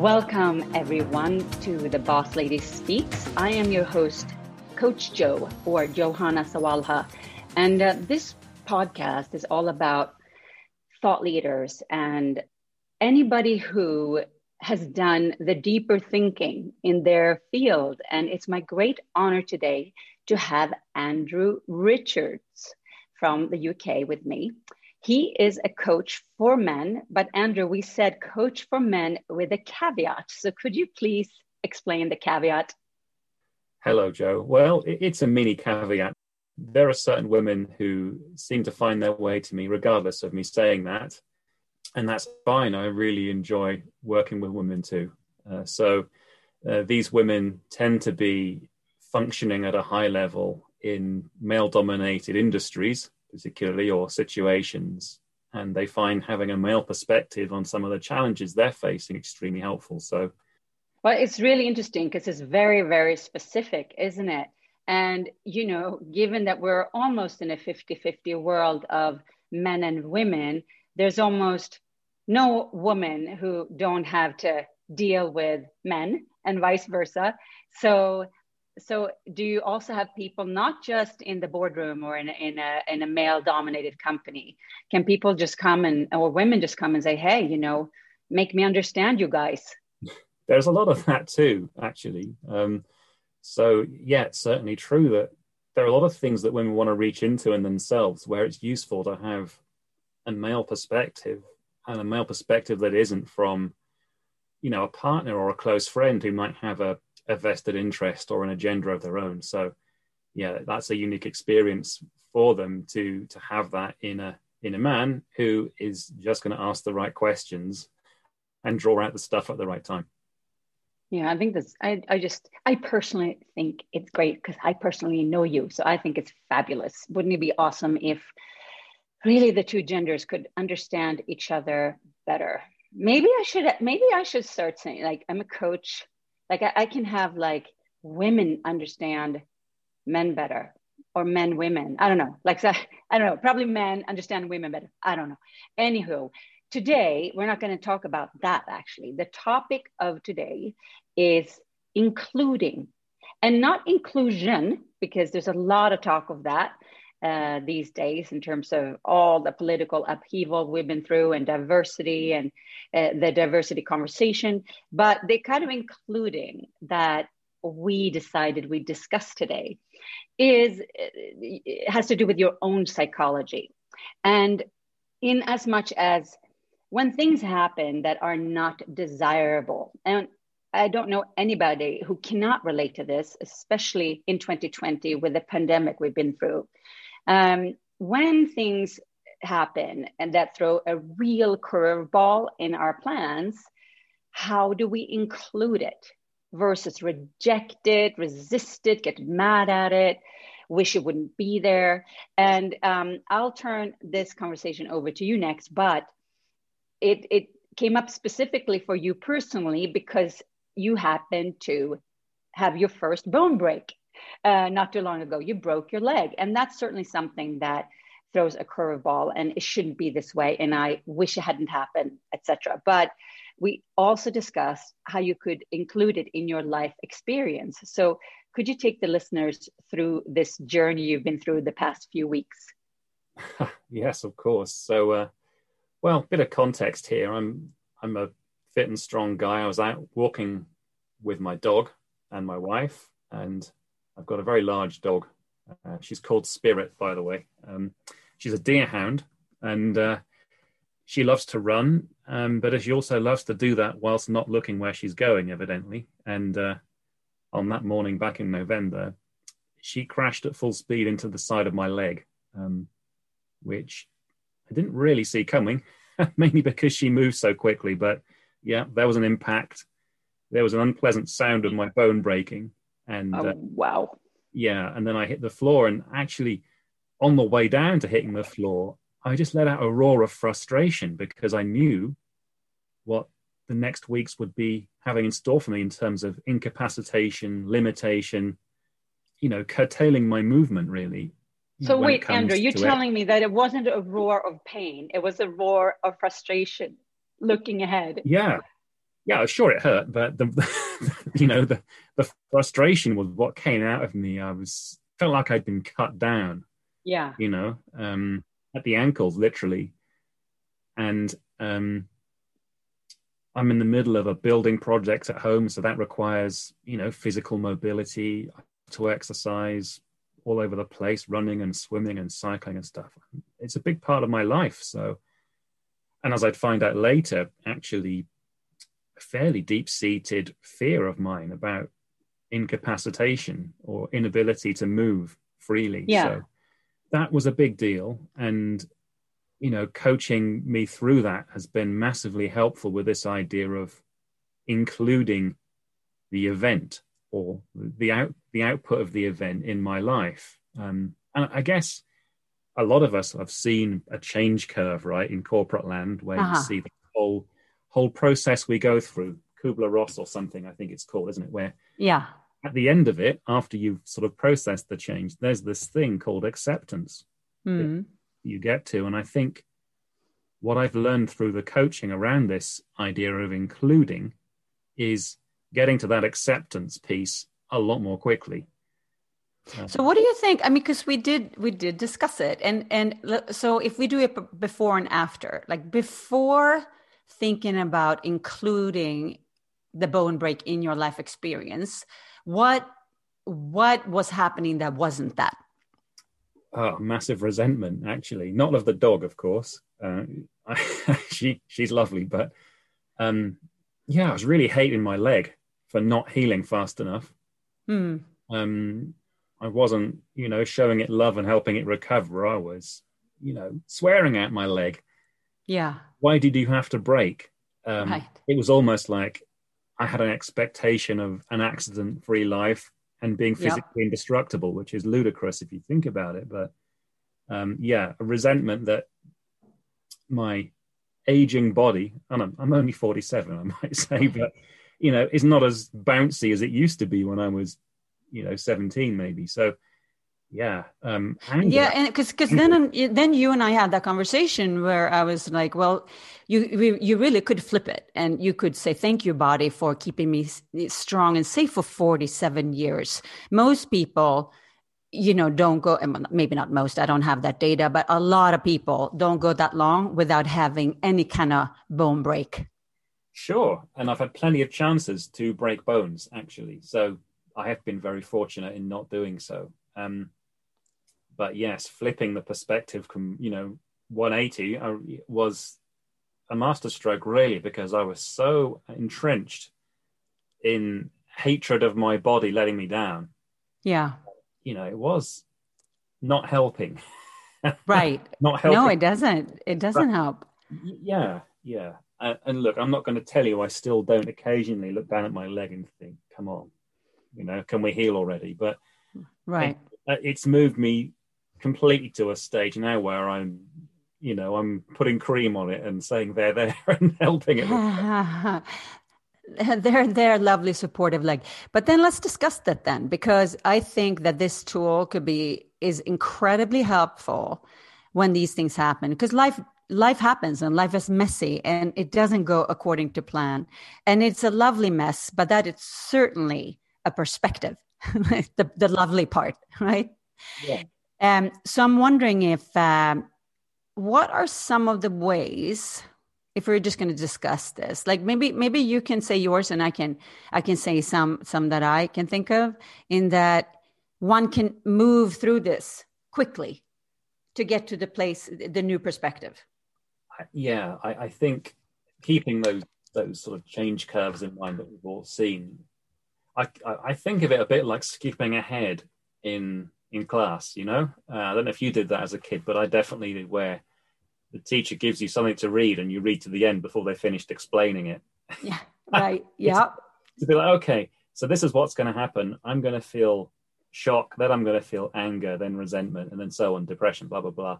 Welcome, everyone, to the Boss Lady Speaks. I am your host, Coach Joe, or Johanna Sawalha. And uh, this podcast is all about thought leaders and anybody who has done the deeper thinking in their field. And it's my great honor today to have Andrew Richards from the UK with me. He is a coach for men, but Andrew, we said coach for men with a caveat. So could you please explain the caveat? Hello, Joe. Well, it's a mini caveat. There are certain women who seem to find their way to me, regardless of me saying that and that's fine. I really enjoy working with women too. Uh, so uh, these women tend to be functioning at a high level in male dominated industries, particularly, or situations. And they find having a male perspective on some of the challenges they're facing extremely helpful. So, well, it's really interesting because it's very, very specific, isn't it? And, you know, given that we're almost in a 50 50 world of men and women, there's almost no woman who don't have to deal with men and vice versa so so do you also have people not just in the boardroom or in in a, in a male dominated company? Can people just come and or women just come and say hey you know make me understand you guys. There's a lot of that too actually. Um, so yeah it's certainly true that there are a lot of things that women want to reach into in themselves where it's useful to have a male perspective and a male perspective that isn't from you know a partner or a close friend who might have a, a vested interest or an agenda of their own. So yeah that's a unique experience for them to to have that in a in a man who is just going to ask the right questions and draw out the stuff at the right time. Yeah i think that's i, I just i personally think it's great because i personally know you so i think it's fabulous. Wouldn't it be awesome if really the two genders could understand each other better maybe i should maybe i should start saying like i'm a coach. Like i, I can have like women understand men better or men women. I don't know. Like i don't know. Probably men understand women better. I don't know. Anywho today we're not going to talk about that actually. The topic of today is including and not inclusion because there's a lot of talk of that uh, these days in terms of all the political upheaval we've been through and diversity and uh, the diversity conversation. But they kind of including that we decided we discussed today is has to do with your own psychology and in as much as when things happen that are not desirable and I don't know anybody who cannot relate to this, especially in 2020 with the pandemic we've been through. Um, when things happen and that throw a real curveball in our plans, how do we include it versus reject it, resist it, get mad at it, wish it wouldn't be there? And um, I'll turn this conversation over to you next, but it, it came up specifically for you personally because you happened to have your first bone break uh, not too long ago. You broke your leg. And that's certainly something that throws a curveball and it shouldn't be this way. And I wish it hadn't happened, etc. But we also discussed how you could include it in your life experience. So could you take the listeners through this journey you've been through the past few weeks? yes, of course. So, uh, well, bit of context here. I'm I'm a fit and strong guy. I was out walking with my dog and my wife, and I've got a very large dog. Uh, she's called Spirit, by the way. Um, she's a deerhound, and uh, she loves to run, um, but she also loves to do that whilst not looking where she's going, evidently. And uh, on that morning back in November, she crashed at full speed into the side of my leg, um, which I didn't really see coming, mainly because she moved so quickly. But yeah, there was an impact. There was an unpleasant sound of my bone breaking and oh, uh, wow. Yeah. And then I hit the floor. And actually, on the way down to hitting the floor, I just let out a roar of frustration because I knew what the next weeks would be having in store for me in terms of incapacitation, limitation, you know, curtailing my movement really. So wait, Andrew, you're telling it. me that it wasn't a roar of pain; it was a roar of frustration, looking ahead. Yeah, yeah, sure it hurt, but the, you know, the, the frustration was what came out of me. I was felt like I'd been cut down. Yeah. You know, um, at the ankles, literally. And um, I'm in the middle of a building project at home, so that requires, you know, physical mobility, to exercise all over the place, running and swimming and cycling and stuff. It's a big part of my life. So, and as I'd find out later, actually, fairly deep seated fear of mine about incapacitation or inability to move freely. Yeah. So that was a big deal. And, you know, coaching me through that has been massively helpful with this idea of including the event or the out the output of the event in my life. Um, and I guess a lot of us have seen a change curve, right, in corporate land, where uh-huh. you see the whole whole process we go through, Kubler Ross or something, I think it's called, isn't it? Where yeah, at the end of it, after you've sort of processed the change, there's this thing called acceptance mm. you get to, and I think what I've learned through the coaching around this idea of including is getting to that acceptance piece a lot more quickly. So what do you think? I mean, because we did we did discuss it, and and so if we do it before and after, like before thinking about including the bone break in your life experience, what what was happening that wasn't that? Oh, massive resentment, actually. Not of the dog, of course. Uh, she she's lovely, but um, yeah, I was really hating my leg for not healing fast enough. Hmm. Um, I wasn't, you know, showing it love and helping it recover. I was, you know, swearing at my leg. Yeah. Why did you have to break? Um, right. It was almost like I had an expectation of an accident-free life and being physically yep. indestructible, which is ludicrous if you think about it. But um, yeah, a resentment that my aging body, and I'm, I'm only 47, I might say, but you know, is not as bouncy as it used to be when I was, you know, 17 maybe. So yeah um anger. yeah and because because then then you and i had that conversation where i was like well you you really could flip it and you could say thank you body for keeping me strong and safe for 47 years most people you know don't go maybe not most i don't have that data but a lot of people don't go that long without having any kind of bone break Sure. And I've had plenty of chances to break bones, actually. So I have been very fortunate in not doing so. Um, but yes, flipping the perspective, you know, 180 I, was a masterstroke, really, because I was so entrenched in hatred of my body letting me down. Yeah. You know, it was not helping. Right. not helping. No, it doesn't. It doesn't but, help. Yeah. Yeah. Uh, and look, I'm not going to tell you I still don't occasionally look down at my leg and think, come on, you know, can we heal already? But right, it, uh, it's moved me completely to a stage now where I'm, you know, I'm putting cream on it and saying they're there and helping it. they're they're lovely supportive like but then let's discuss that then because i think that this tool could be is incredibly helpful when these things happen because life life happens and life is messy and it doesn't go according to plan. And it's a lovely mess, but that is certainly a perspective, the, the lovely part, right? Yeah. Um, so I'm wondering if, um, what are some of the ways, if we're just going to discuss this, like maybe, maybe you can say yours and I can, I can say some, some that I can think of in that one can move through this quickly to get to the place, the new perspective. Yeah, I, I think keeping those those sort of change curves in mind that we've all seen, I, I think of it a bit like skipping ahead in in class. You know, uh, I don't know if you did that as a kid, but I definitely did. Where the teacher gives you something to read and you read to the end before they finished explaining it. Yeah. Right. yeah. to be like, okay, so this is what's going to happen. I'm going to feel shock, then I'm going to feel anger, then resentment, and then so on, depression, blah blah blah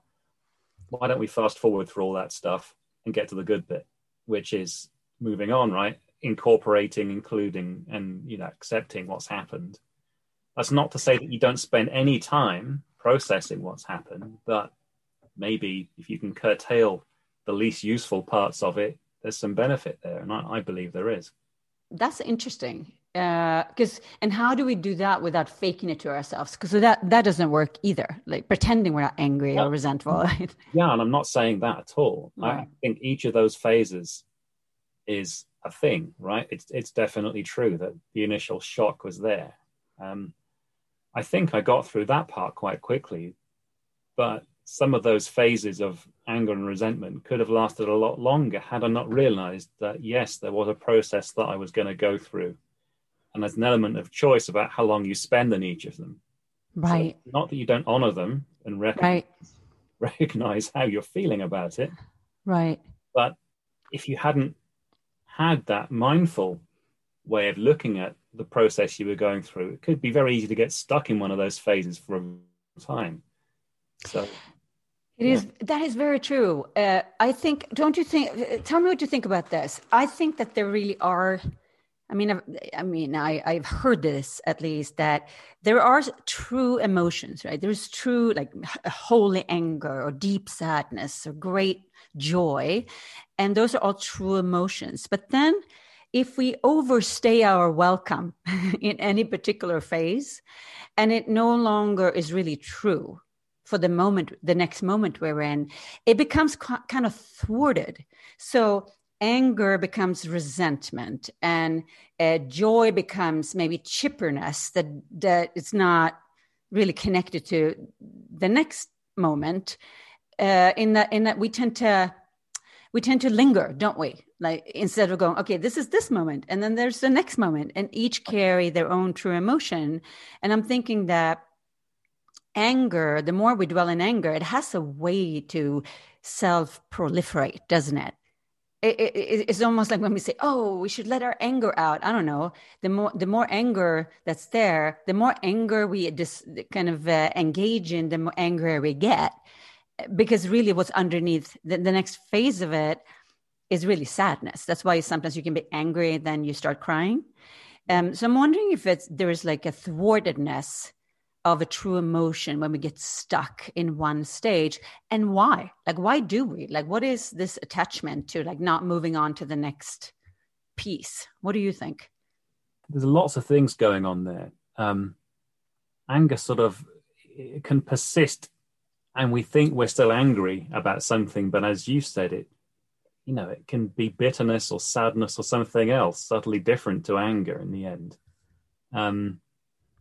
why don't we fast forward through all that stuff and get to the good bit, which is moving on, right? Incorporating, including, and you know, accepting what's happened. That's not to say that you don't spend any time processing what's happened, but maybe if you can curtail the least useful parts of it, there's some benefit there, and I, I believe there is. That's interesting because uh, and how do we do that without faking it to ourselves? Because that that doesn't work either like pretending we're not angry or resentful. yeah and i'm not saying that at all. Right. i think each of those phases is a thing right? It's it's definitely true that the initial shock was there. Um, i think i got through that part quite quickly but some of those phases of anger and resentment could have lasted a lot longer had i not realized that yes there was a process that i was going to go through and there's an element of choice about how long you spend on each of them. Right. So not that you don't honor them and recognize, right. recognize how you're feeling about it. Right. But if you hadn't had that mindful way of looking at the process you were going through, it could be very easy to get stuck in one of those phases for a time. So it yeah. is that is very true. Uh, I think. Don't you think? Tell me what you think about this. I think that there really are I mean, I've, I mean, I, I've heard this at least that there are true emotions, right? There's true, like holy anger or deep sadness or great joy. And those are all true emotions. But then if we overstay our welcome in any particular phase and it no longer is really true for the moment, the next moment we're in, it becomes kind of thwarted. So anger becomes resentment and uh, joy becomes maybe chipperness that that it's not really connected to the next moment uh, in that in that we tend to we tend to linger don't we like instead of going okay this is this moment and then there's the next moment and each carry their own true emotion and i'm thinking that anger the more we dwell in anger it has a way to self proliferate doesn't it it, it, it's almost like when we say, "Oh, we should let our anger out." I don't know. The more the more anger that's there, the more anger we just kind of uh, engage in, the more angrier we get. Because really, what's underneath the, the next phase of it is really sadness. That's why sometimes you can be angry, then you start crying. Um, so I'm wondering if it's there is like a thwartedness of a true emotion when we get stuck in one stage and why? Like why do we? Like what is this attachment to like not moving on to the next piece? What do you think? There's lots of things going on there. Um anger sort of can persist and we think we're still angry about something but as you said it you know it can be bitterness or sadness or something else subtly different to anger in the end um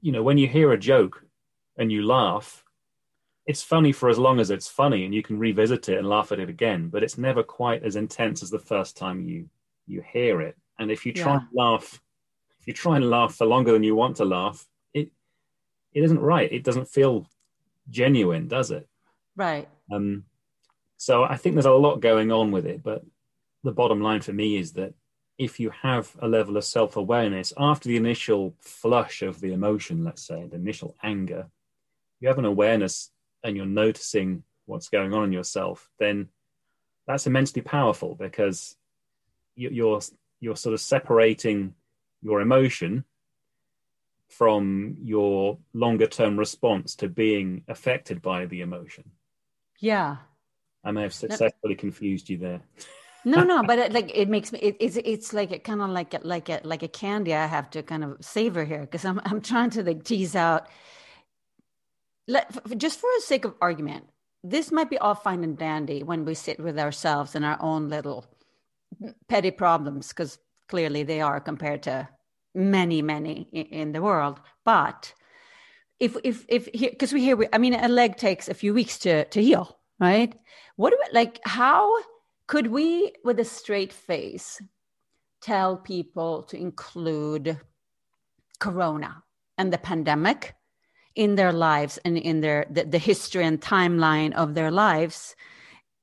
you know when you hear a joke and you laugh, it's funny for as long as it's funny and you can revisit it and laugh at it again, but it's never quite as intense as the first time you you hear it. And if you try yeah. and laugh, if you try and laugh for longer than you want to laugh, it it isn't right. It doesn't feel genuine, does it? Right. Um so I think there's a lot going on with it, but the bottom line for me is that if you have a level of self awareness after the initial flush of the emotion, let's say, the initial anger, you have an awareness and you're noticing what's going on in yourself, then that's immensely powerful because you're you're sort of separating your emotion from your longer term response to being affected by the emotion. Yeah. I may have successfully no. confused you there. no, no, but it, like it makes me. It, it's it's like it kind of like a, like a like a candy. I have to kind of savor here because I'm I'm trying to like tease out let, just for the sake of argument, this might be all fine and dandy when we sit with ourselves and our own little petty problems, because clearly they are compared to many, many in the world. But if if if because we hear, we, I mean, a leg takes a few weeks to to heal, right? What we like? How could we, with a straight face, tell people to include Corona and the pandemic? in their lives and in their the, the history and timeline of their lives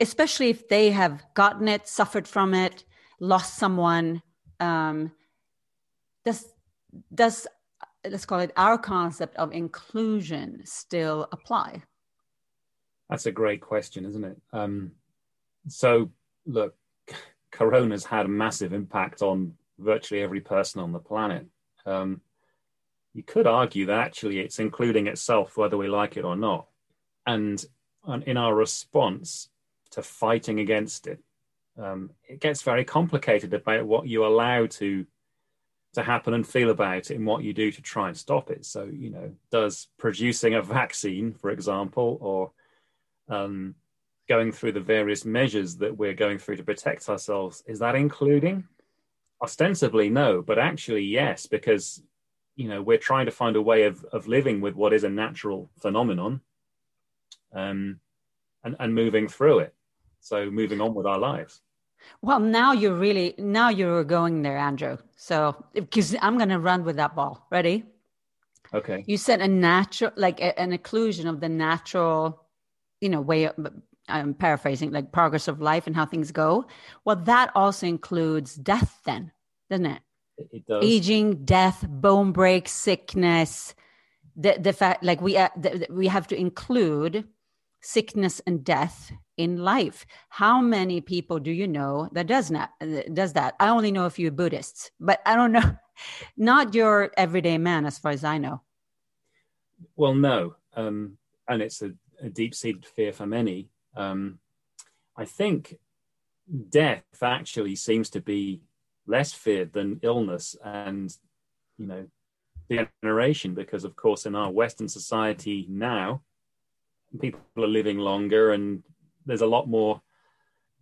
especially if they have gotten it suffered from it lost someone um, does does let's call it our concept of inclusion still apply? That's a great question isn't it? Um, so look corona's had a massive impact on virtually every person on the planet. Um, you could argue that actually it's including itself whether we like it or not. And in our response to fighting against it, um, it gets very complicated about what you allow to to happen and feel about it and what you do to try and stop it. So, you know, does producing a vaccine, for example, or um, going through the various measures that we're going through to protect ourselves, is that including? Ostensibly, no, but actually, yes, because you know we're trying to find a way of of living with what is a natural phenomenon, um, and and moving through it. So moving on with our lives. Well, now you're really now you're going there, Andrew. So because I'm going to run with that ball. Ready? Okay. You said a natural, like a, an occlusion of the natural, you know, way. Of, I'm paraphrasing, like progress of life and how things go. Well, that also includes death, then, doesn't it? It does. Aging, death, bone break, sickness. The the fact, like we uh, the, we have to include sickness and death in life. How many people do you know that does not does that? I only know a few Buddhists, but I don't know, not your everyday man, as far as I know. Well, no, um, and it's a, a deep-seated fear for many. Um, I think death actually seems to be less feared than illness and you know the generation because of course in our western society now people are living longer and there's a lot more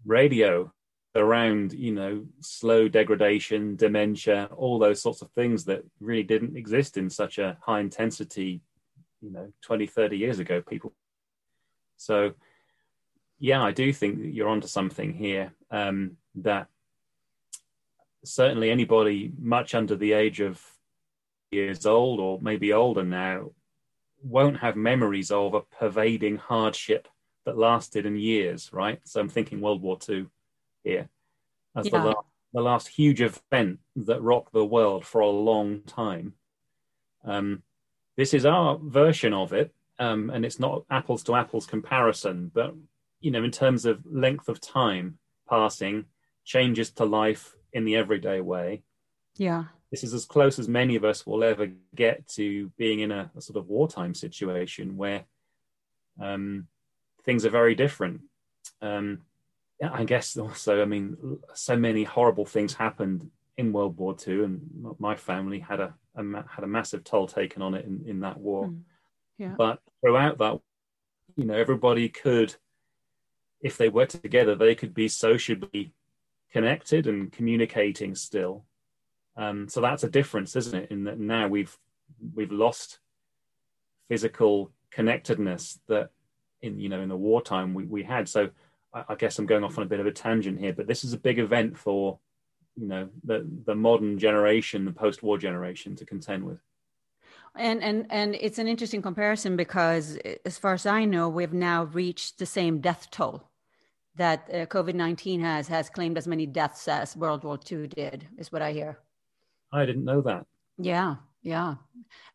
radio around you know slow degradation dementia all those sorts of things that really didn't exist in such a high intensity you know 20 30 years ago people. So yeah i do think that you're onto something here um, that certainly anybody much under the age of years old or maybe older now won't have memories of a pervading hardship that lasted in years, right? So I'm thinking World War II here as yeah. the, last, the last huge event that rocked the world for a long time. Um, this is our version of it, um, and it's not apples to apples comparison, but you know, in terms of length of time passing, changes to life in the everyday way. Yeah. This is as close as many of us will ever get to being in a, a sort of wartime situation where um, things are very different. Um, I guess also, I mean, so many horrible things happened in World War II, and my family had a, a had a massive toll taken on it in, in that war. Mm. Yeah. But throughout that, you know, everybody could, if they worked together, they could be socially connected and communicating still. Um, so that's a difference, isn't it? In that now we've we've lost physical connectedness that in you know in the wartime we, we had. So I, I guess I'm going off on a bit of a tangent here, but this is a big event for you know the the modern generation, the post-war generation to contend with. And and and it's an interesting comparison because, as far as I know, we've now reached the same death toll that uh, COVID nineteen has has claimed as many deaths as World War II did. Is what I hear. I didn't know that. Yeah, yeah.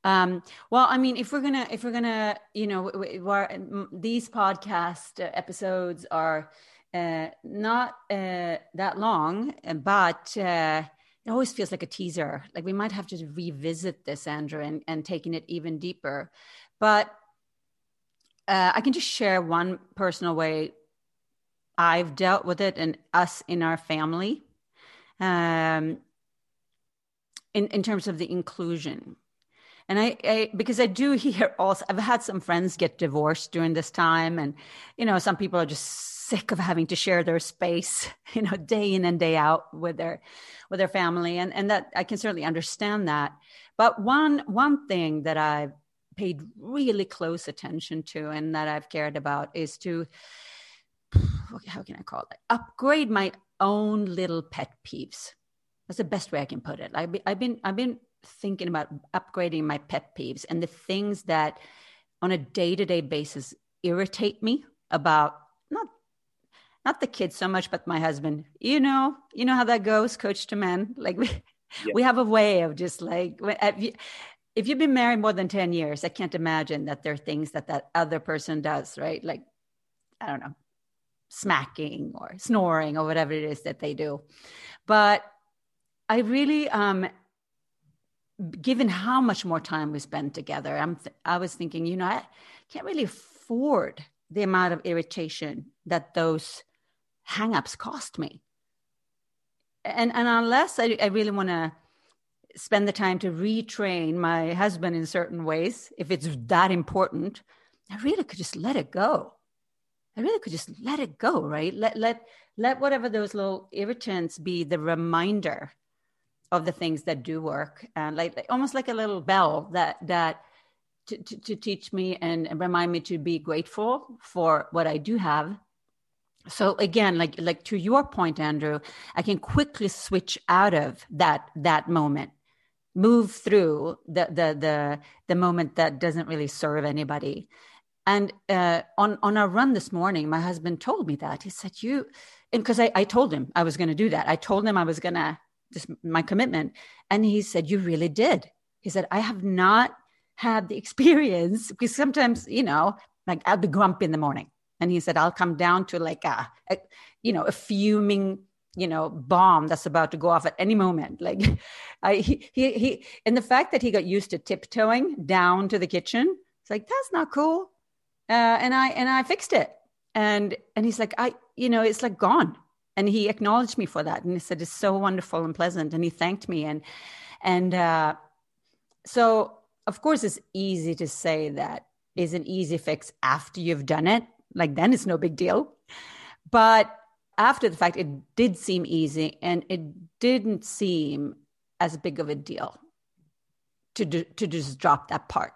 Um, well, I mean, if we're gonna, if we're gonna, you know, these podcast episodes are uh, not uh, that long, but uh, it always feels like a teaser. Like we might have to revisit this, Andrew, and, and taking it even deeper. But uh, I can just share one personal way I've dealt with it and us in our family. Um, in, in terms of the inclusion. And I, I, because I do hear also, I've had some friends get divorced during this time. And, you know, some people are just sick of having to share their space, you know, day in and day out with their, with their family. And, and that I can certainly understand that. But one, one thing that I've paid really close attention to and that I've cared about is to, how can I call it? Upgrade my own little pet peeves. That's the best way I can put it. I've been, I've been, I've been thinking about upgrading my pet peeves and the things that on a day-to-day basis irritate me about not not the kids so much but my husband you know you know how that goes coach to men like we, yeah. we have a way of just like if you've been married more than 10 years i can't imagine that there are things that that other person does right like i don't know smacking or snoring or whatever it is that they do but I really, um, given how much more time we spend together, I'm th- I was thinking, you know, I can't really afford the amount of irritation that those hangups cost me. and and unless I, I really want to spend the time to retrain my husband in certain ways, if it's that important, I really could just let it go. I really could just let it go, right? Let let let whatever those little irritants be the reminder of the things that do work, and like, almost like a little bell that that to, to, to teach me and, and remind me to be grateful for what I do have. So again, like like to your point, Andrew, I can quickly switch out of that that moment move through the the the the moment that doesn't really serve anybody and uh, on on our run this morning, my husband told me that he said, "You," and because I, I told him I was going to do that. I told him I was going to just my commitment, and he said, "You really did." He said, "I have not had the experience because sometimes you know, like I'll be grumpy in the morning." And he said, "I'll come down to like a, a you know, a fuming." you know bomb that's about to go off at any moment like I, he, he he and the fact that he got used to tiptoeing down to the kitchen it's like that's not cool uh, and I and I fixed it. And and he's like, I, you know, it's like gone. And he acknowledged me for that, and he said it's so wonderful and pleasant. And he thanked me, and and uh, so of course it's easy to say that is an easy fix after you've done it. Like then it's no big deal, but after the fact, it did seem easy, and it didn't seem as big of a deal to do, to just drop that part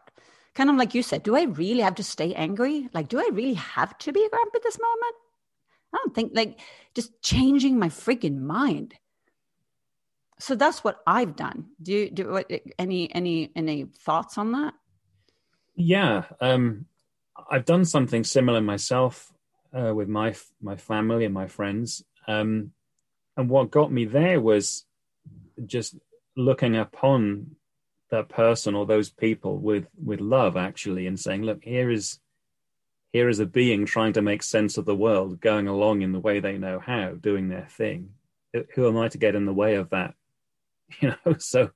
kind of like you said, do I really have to stay angry? Like, do I really have to be grumpy at this moment? I don't think like just changing my freaking mind. So that's what I've done. Do you do what, any any any thoughts on that? Yeah, um, I've done something similar myself uh, with my my family and my friends. Um, and what got me there was just looking upon that person or those people with with love actually and saying look here is here is a being trying to make sense of the world going along in the way they know how doing their thing. Who am i to get in the way of that? You know so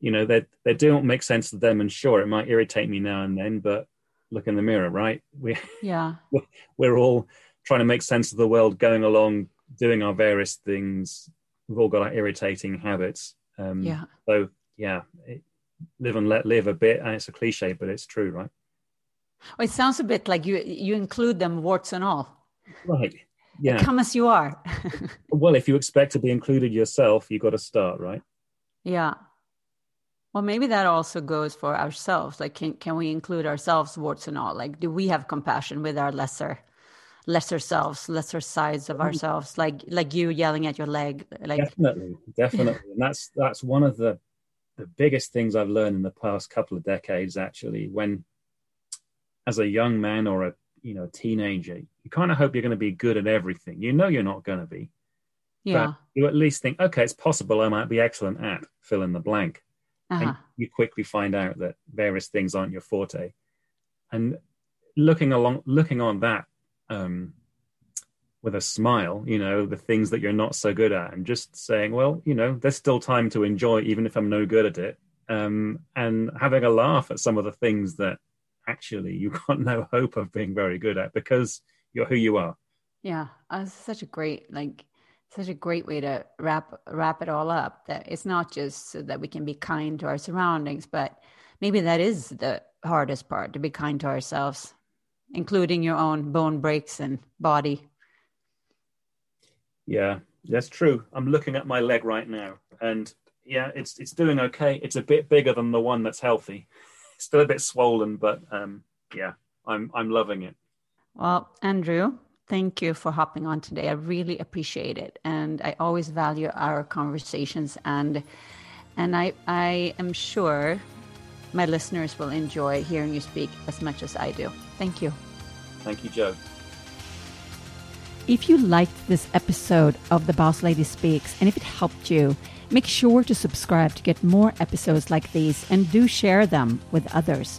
you know they they don't make sense to them and sure it might irritate me now and then but look in the mirror right? We yeah. we're all trying to make sense of the world going along doing our various things. We've all got our irritating habits. Um yeah. so yeah it, live and let live a bit. And it's a cliche but it's true right well, it sounds a bit like you you include them warts and all. Right. Yeah. come as you are. Well if you expect to be included yourself you got to start right? Yeah. Well maybe that also goes for ourselves. Like can, can we include ourselves warts and all? Like do we have compassion with our lesser lesser selves lesser sides of mm. ourselves? Like like you yelling at your leg like definitely. Definitely. And that's that's one of the the biggest things I've learned in the past couple of decades, actually, when as a young man or a you know teenager, you kind of hope you're going to be good at everything. You know you're not going to be. Yeah. But you at least think, okay, it's possible I might be excellent at fill in the blank. Uh-huh. And you quickly find out that various things aren't your forte. And looking along, looking on that um, with a smile, you know, the things that you're not so good at, and just saying, well, you know, there's still time to enjoy, even if I'm no good at it, um, and having a laugh at some of the things that actually you've got no hope of being very good at because you're who you are. Yeah, uh, such a great like such a great way to wrap wrap it all up. That it's not just so that we can be kind to our surroundings, but maybe that is the hardest part to be kind to ourselves, including your own bone breaks and body yeah, that's true. I'm looking at my leg right now, and yeah, it's it's doing okay. It's a bit bigger than the one that's healthy. Still a bit swollen, but um, yeah, I'm I'm loving it. Well, Andrew, thank you for hopping on today. I really appreciate it, and I always value our conversations. and And I I am sure my listeners will enjoy hearing you speak as much as I do. Thank you. Thank you, Joe. If you liked this episode of The Boss Lady Speaks and if it helped you, make sure to subscribe to get more episodes like these and do share them with others.